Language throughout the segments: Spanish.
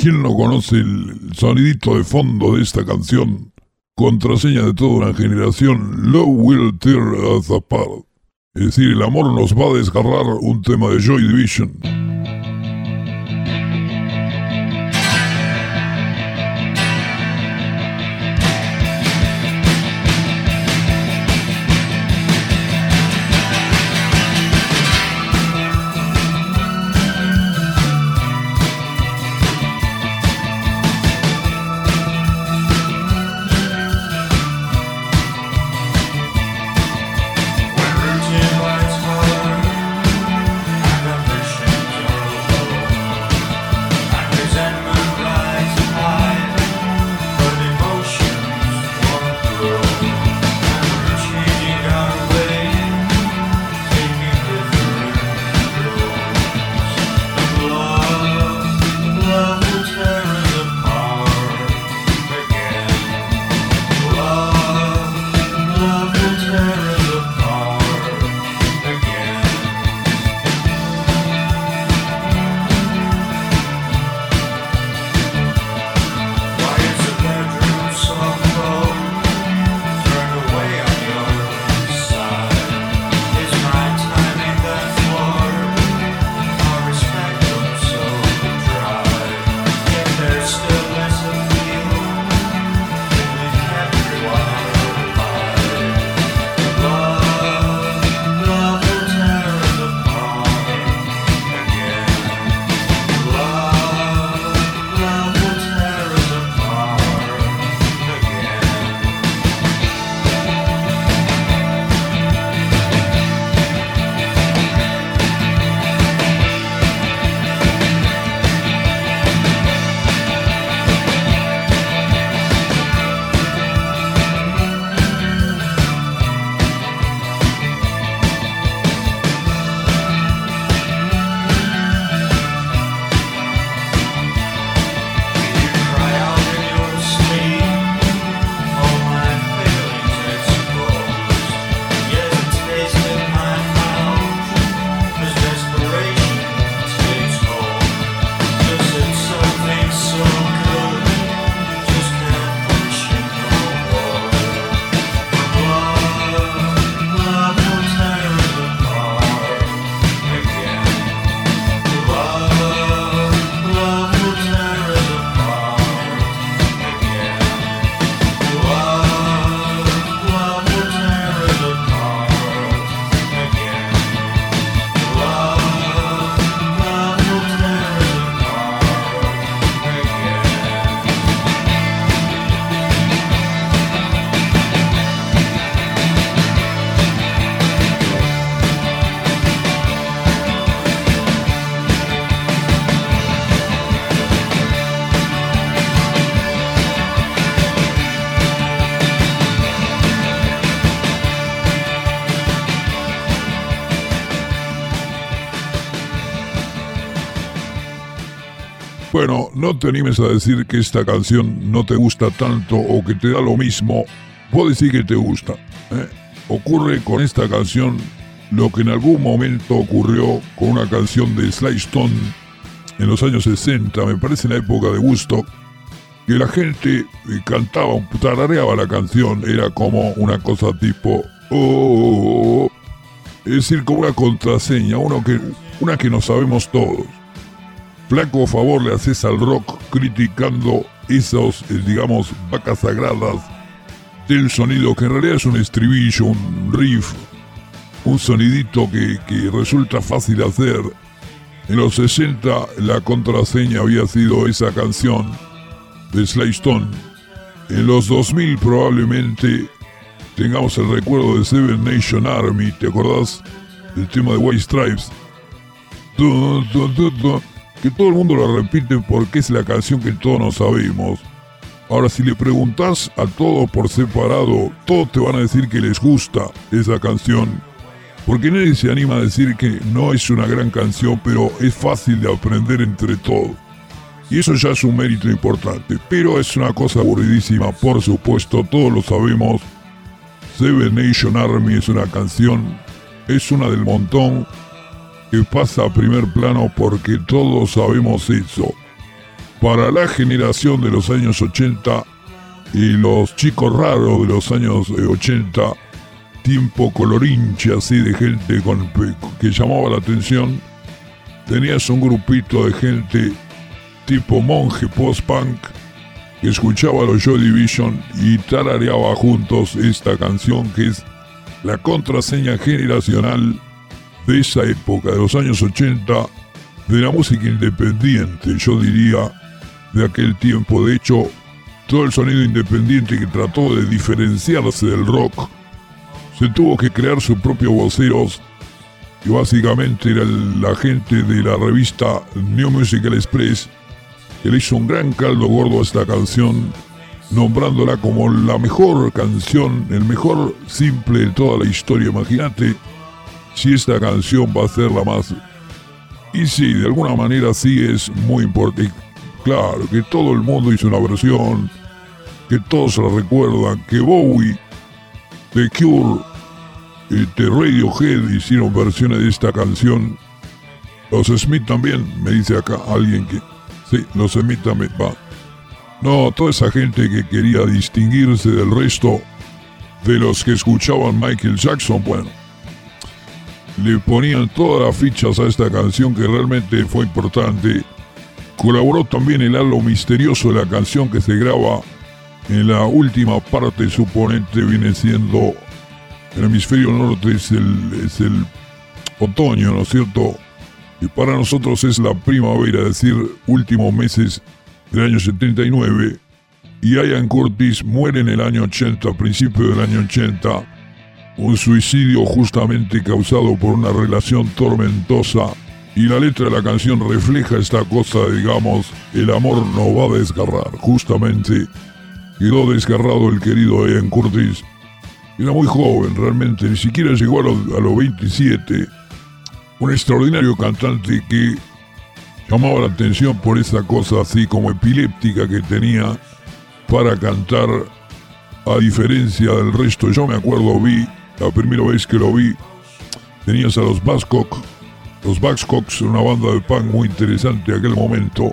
¿Quién no conoce el sonidito de fondo de esta canción? Contraseña de toda una generación, Love Will Tear Us Apart. Es decir, el amor nos va a desgarrar un tema de Joy Division. Bueno, no te animes a decir que esta canción no te gusta tanto o que te da lo mismo. Puedes decir que te gusta. ¿eh? Ocurre con esta canción lo que en algún momento ocurrió con una canción de Sly Stone en los años 60, me parece en la época de Woodstock, que la gente eh, cantaba, tarareaba la canción, era como una cosa tipo... Oh, es decir, como una contraseña, que, una que no sabemos todos. Flaco favor le haces al rock criticando esos, eh, digamos, vacas sagradas del sonido, que en realidad es un estribillo, un riff, un sonidito que, que resulta fácil hacer. En los 60 la contraseña había sido esa canción de Sly Stone. En los 2000 probablemente tengamos el recuerdo de Seven Nation Army, ¿te acordás? Del tema de White Stripes que todo el mundo la repite porque es la canción que todos nos sabemos. Ahora, si le preguntas a todos por separado, todos te van a decir que les gusta esa canción. Porque nadie se anima a decir que no es una gran canción, pero es fácil de aprender entre todos. Y eso ya es un mérito importante. Pero es una cosa aburridísima, por supuesto, todos lo sabemos. Seven Nation Army es una canción, es una del montón, que pasa a primer plano porque todos sabemos eso. para la generación de los años 80 y los chicos raros de los años 80, eh, tiempo colorinche así de gente que llamaba la atención, tenías un grupito de gente tipo monje post-punk que escuchaba los Joy Division y tarareaba juntos esta canción que es la contraseña generacional de esa época, de los años 80, de la música independiente, yo diría, de aquel tiempo. De hecho, todo el sonido independiente que trató de diferenciarse del rock, se tuvo que crear sus propios voceros, y básicamente era la gente de la revista New Musical Express, que le hizo un gran caldo gordo a esta canción, nombrándola como la mejor canción, el mejor simple de toda la historia. Imagínate si esta canción va a ser la más... Y sí, de alguna manera sí es muy importante. Claro, que todo el mundo hizo una versión, que todos la recuerdan, que Bowie, The Cure, The Radiohead hicieron versiones de esta canción. Los Smith también, me dice acá alguien que Sí, los Smith también va. No, toda esa gente que quería distinguirse del resto de los que escuchaban Michael Jackson, bueno, le ponían todas las fichas a esta canción que realmente fue importante. Colaboró también el halo misterioso de la canción que se graba en la última parte, suponente viene siendo el hemisferio norte, es el, es el otoño, ¿no es cierto? y para nosotros es la primavera, es decir, últimos meses del año 79, y Ian Curtis muere en el año 80, a principios del año 80, un suicidio justamente causado por una relación tormentosa, y la letra de la canción refleja esta cosa, digamos, el amor no va a desgarrar, justamente quedó desgarrado el querido Ian Curtis, era muy joven realmente, ni siquiera llegó a los, a los 27, un extraordinario cantante que llamaba la atención por esa cosa así como epiléptica que tenía para cantar a diferencia del resto. Yo me acuerdo, vi, la primera vez que lo vi, tenías a los Bascock, los Bascocks, una banda de punk muy interesante en aquel momento,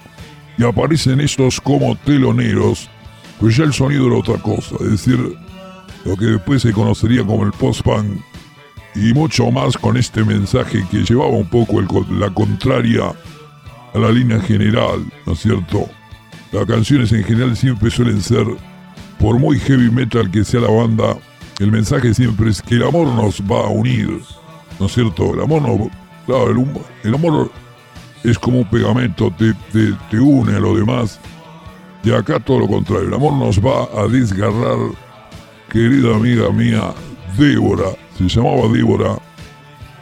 y aparecen estos como teloneros, pues ya el sonido era otra cosa, es decir, lo que después se conocería como el post-punk. Y mucho más con este mensaje que llevaba un poco la contraria a la línea general, ¿no es cierto? Las canciones en general siempre suelen ser, por muy heavy metal que sea la banda, el mensaje siempre es que el amor nos va a unir, ¿no es cierto? El amor no, claro, el, amor es como un pegamento, te, te, une a lo demás. Y acá todo lo contrario, el amor nos va a desgarrar, querida amiga mía, Débora, se llamaba Débora.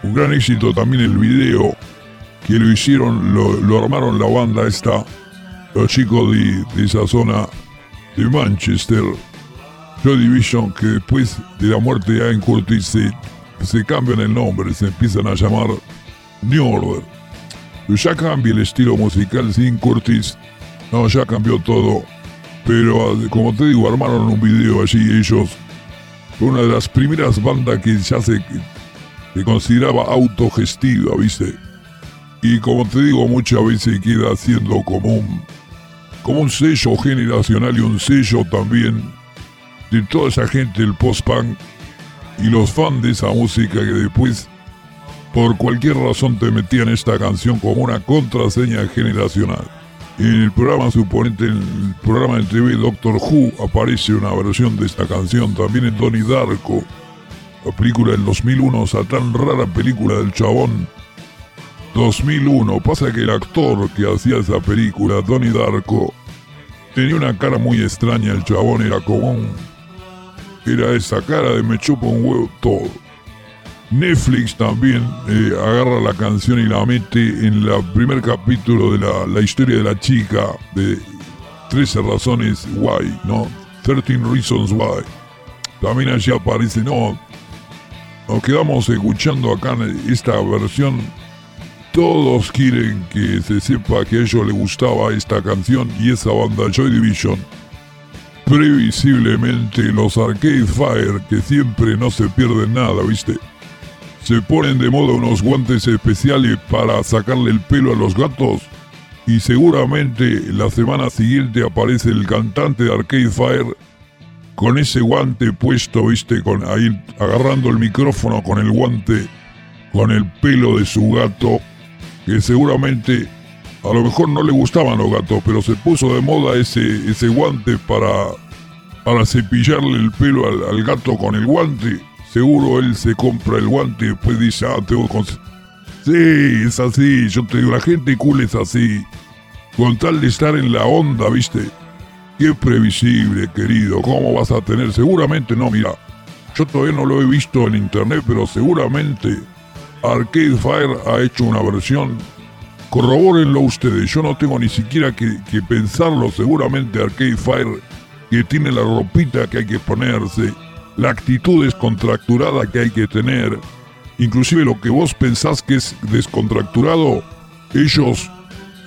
Un gran éxito también el video que lo hicieron, lo, armaron la banda esta, los chicos de, esa zona de Manchester, Joy Division, que después de la muerte de Ian Curtis se, cambian el nombre, se empiezan a llamar New Order. Pero ya cambia el estilo musical sin Curtis, no, ya cambió todo. Pero como te digo, armaron un video allí ellos una de las primeras bandas que ya se, consideraba autogestiva, ¿viste? Y como te digo, muchas veces queda siendo como como un sello generacional y un sello también de toda esa gente del post-punk y los fans de esa música que después, por cualquier razón, te metían esta canción como una contraseña generacional. En el programa suponente, en el programa de TV Doctor Who, aparece una versión de esta canción. También en Donnie Darko, la película del 2001, esa tan rara película del chabón. 2001. Pasa que el actor que hacía esa película, Donnie Darko, tenía una cara muy extraña. El chabón era como un. Era esa cara de me chupa un huevo todo. Netflix también eh, agarra la canción y la mete en el primer capítulo de la, historia de la chica de 13 razones why, ¿no? 13 reasons why. También allí aparece, no, nos quedamos escuchando acá esta versión. Todos quieren que se sepa que a ellos les gustaba esta canción y esa banda Joy Division. Previsiblemente los Arcade Fire, que siempre no se pierden nada, ¿viste? se ponen de moda unos guantes especiales para sacarle el pelo a los gatos. y seguramente la semana siguiente aparece el cantante de Arcade Fire con ese guante puesto, viste, con ahí agarrando el micrófono con el guante, con el pelo de su gato, que seguramente a lo mejor no le gustaban los gatos, pero se puso de moda ese, ese guante para, para cepillarle el pelo al, gato con el guante. Seguro él se compra el guante y después dice, ah, tengo que Sí, es así, yo te digo, la gente cool es así. Con tal de estar en la onda, ¿viste? Qué previsible, querido. ¿Cómo vas a tener? Seguramente no, mira. Yo todavía no lo he visto en internet, pero seguramente Arcade Fire ha hecho una versión. Corrobórenlo ustedes. Yo no tengo ni siquiera que, pensarlo. Seguramente Arcade Fire, que tiene la ropita que hay que ponerse, la actitud descontracturada que hay que tener, inclusive lo que vos pensás que es descontracturado, ellos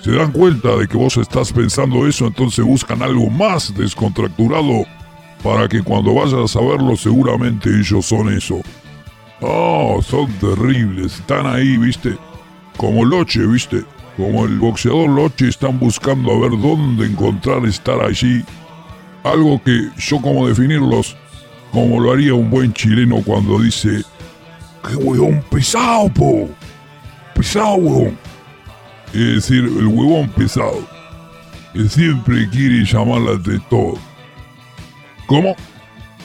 se dan cuenta de que vos estás pensando eso, entonces buscan algo más descontracturado para que cuando vayas a verlo seguramente ellos son eso. Oh, son terribles, están ahí, viste, como Loche, viste, como el boxeador Loche están buscando a ver dónde encontrar estar allí. Algo que yo como definirlos, como lo haría un buen chileno cuando dice, ¡Qué huevón pesado, po! Pesado, huevón. Es decir, el huevón pesado. Que siempre quiere llamarla de todo. ¿Cómo?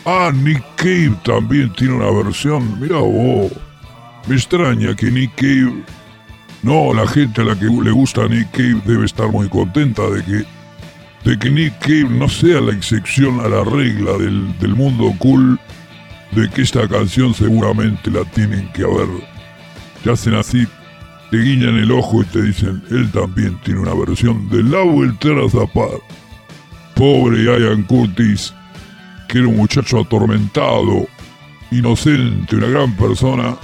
Ah, Nick Cave también tiene una versión. Mira vos. Me extraña que Nick Cave. No, la gente a la que le gusta Nick Cave debe estar muy contenta de que. de que Nick Cave no sea la excepción a la regla del, del mundo cool de que esta canción seguramente la tienen que haber. Te hacen así, te guiñan el ojo y te dicen, él también tiene una versión de La Vuelta a Zapar. Pobre Ian Curtis, que era un muchacho atormentado, inocente, una gran persona,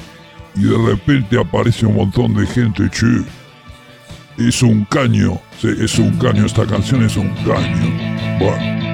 y de repente aparece un montón de gente, che. Es un caño, es un caño, esta canción es un caño. Bueno.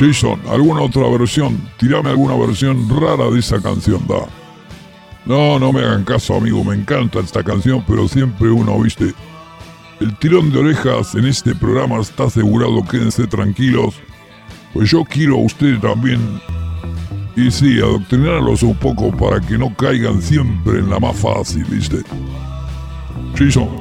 Jason, ¿alguna otra versión? Tirame alguna versión rara de esa canción, da. No, no me hagan caso, amigo, me encanta esta canción, pero siempre uno, viste. El tirón de orejas en este programa está asegurado, quédense tranquilos. Pues yo quiero a ustedes también. Y sí, adoctrinarlos un poco para que no caigan siempre en la más fácil, viste. Jason.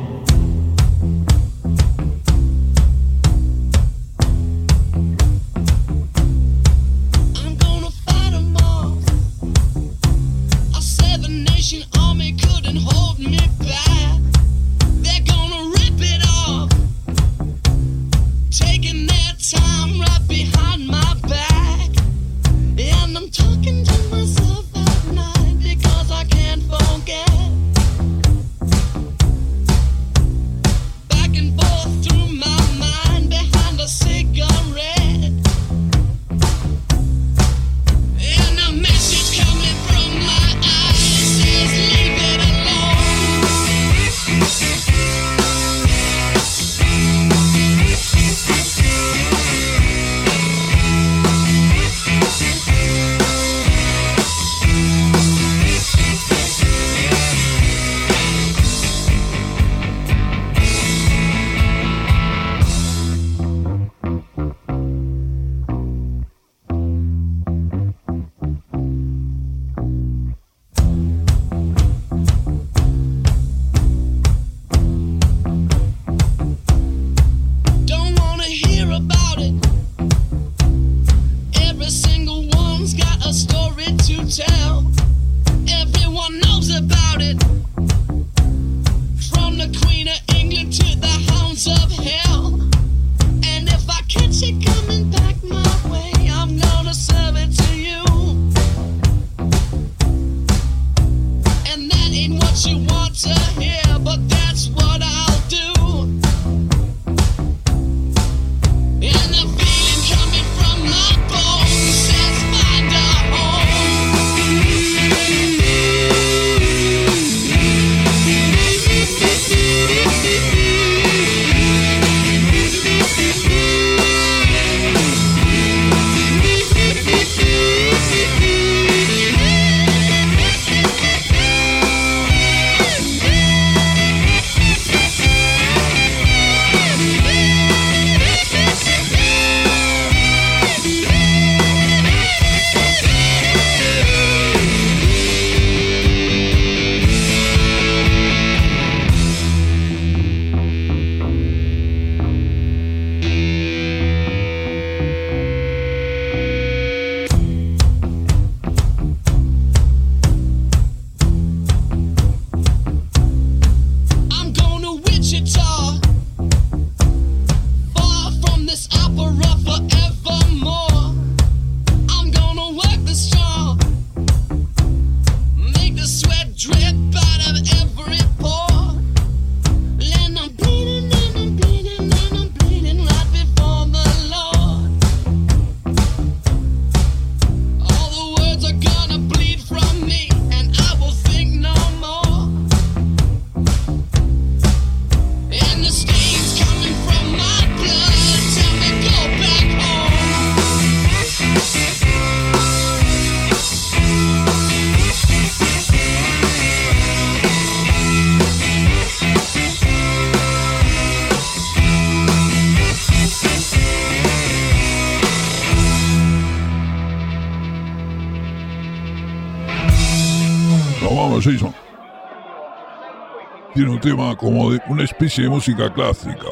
Tiene un tema como de una especie de música clásica.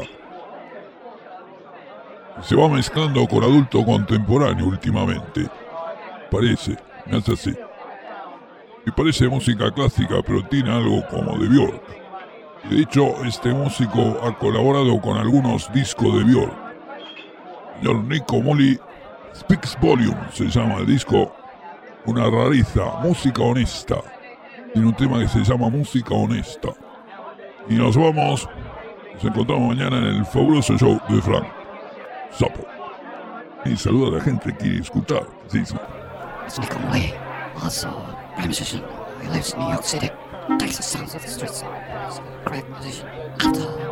Se va mezclando con adulto contemporáneo últimamente. Parece, me hace así. Y parece música clásica, pero tiene algo como de Björk. De hecho, este músico ha colaborado con algunos discos de Björk. Señor Nico Molly Speaks Volume se llama el disco. Una rareza, música honesta. Tiene un tema que se llama Música Honesta. Y nos vamos. Nos encontramos mañana en el fabuloso show de Frank Sapo. Y saluda a la gente que quiere escuchar. Sí, sí. He lives in New York City. Sounds of the streets. Great musician. To.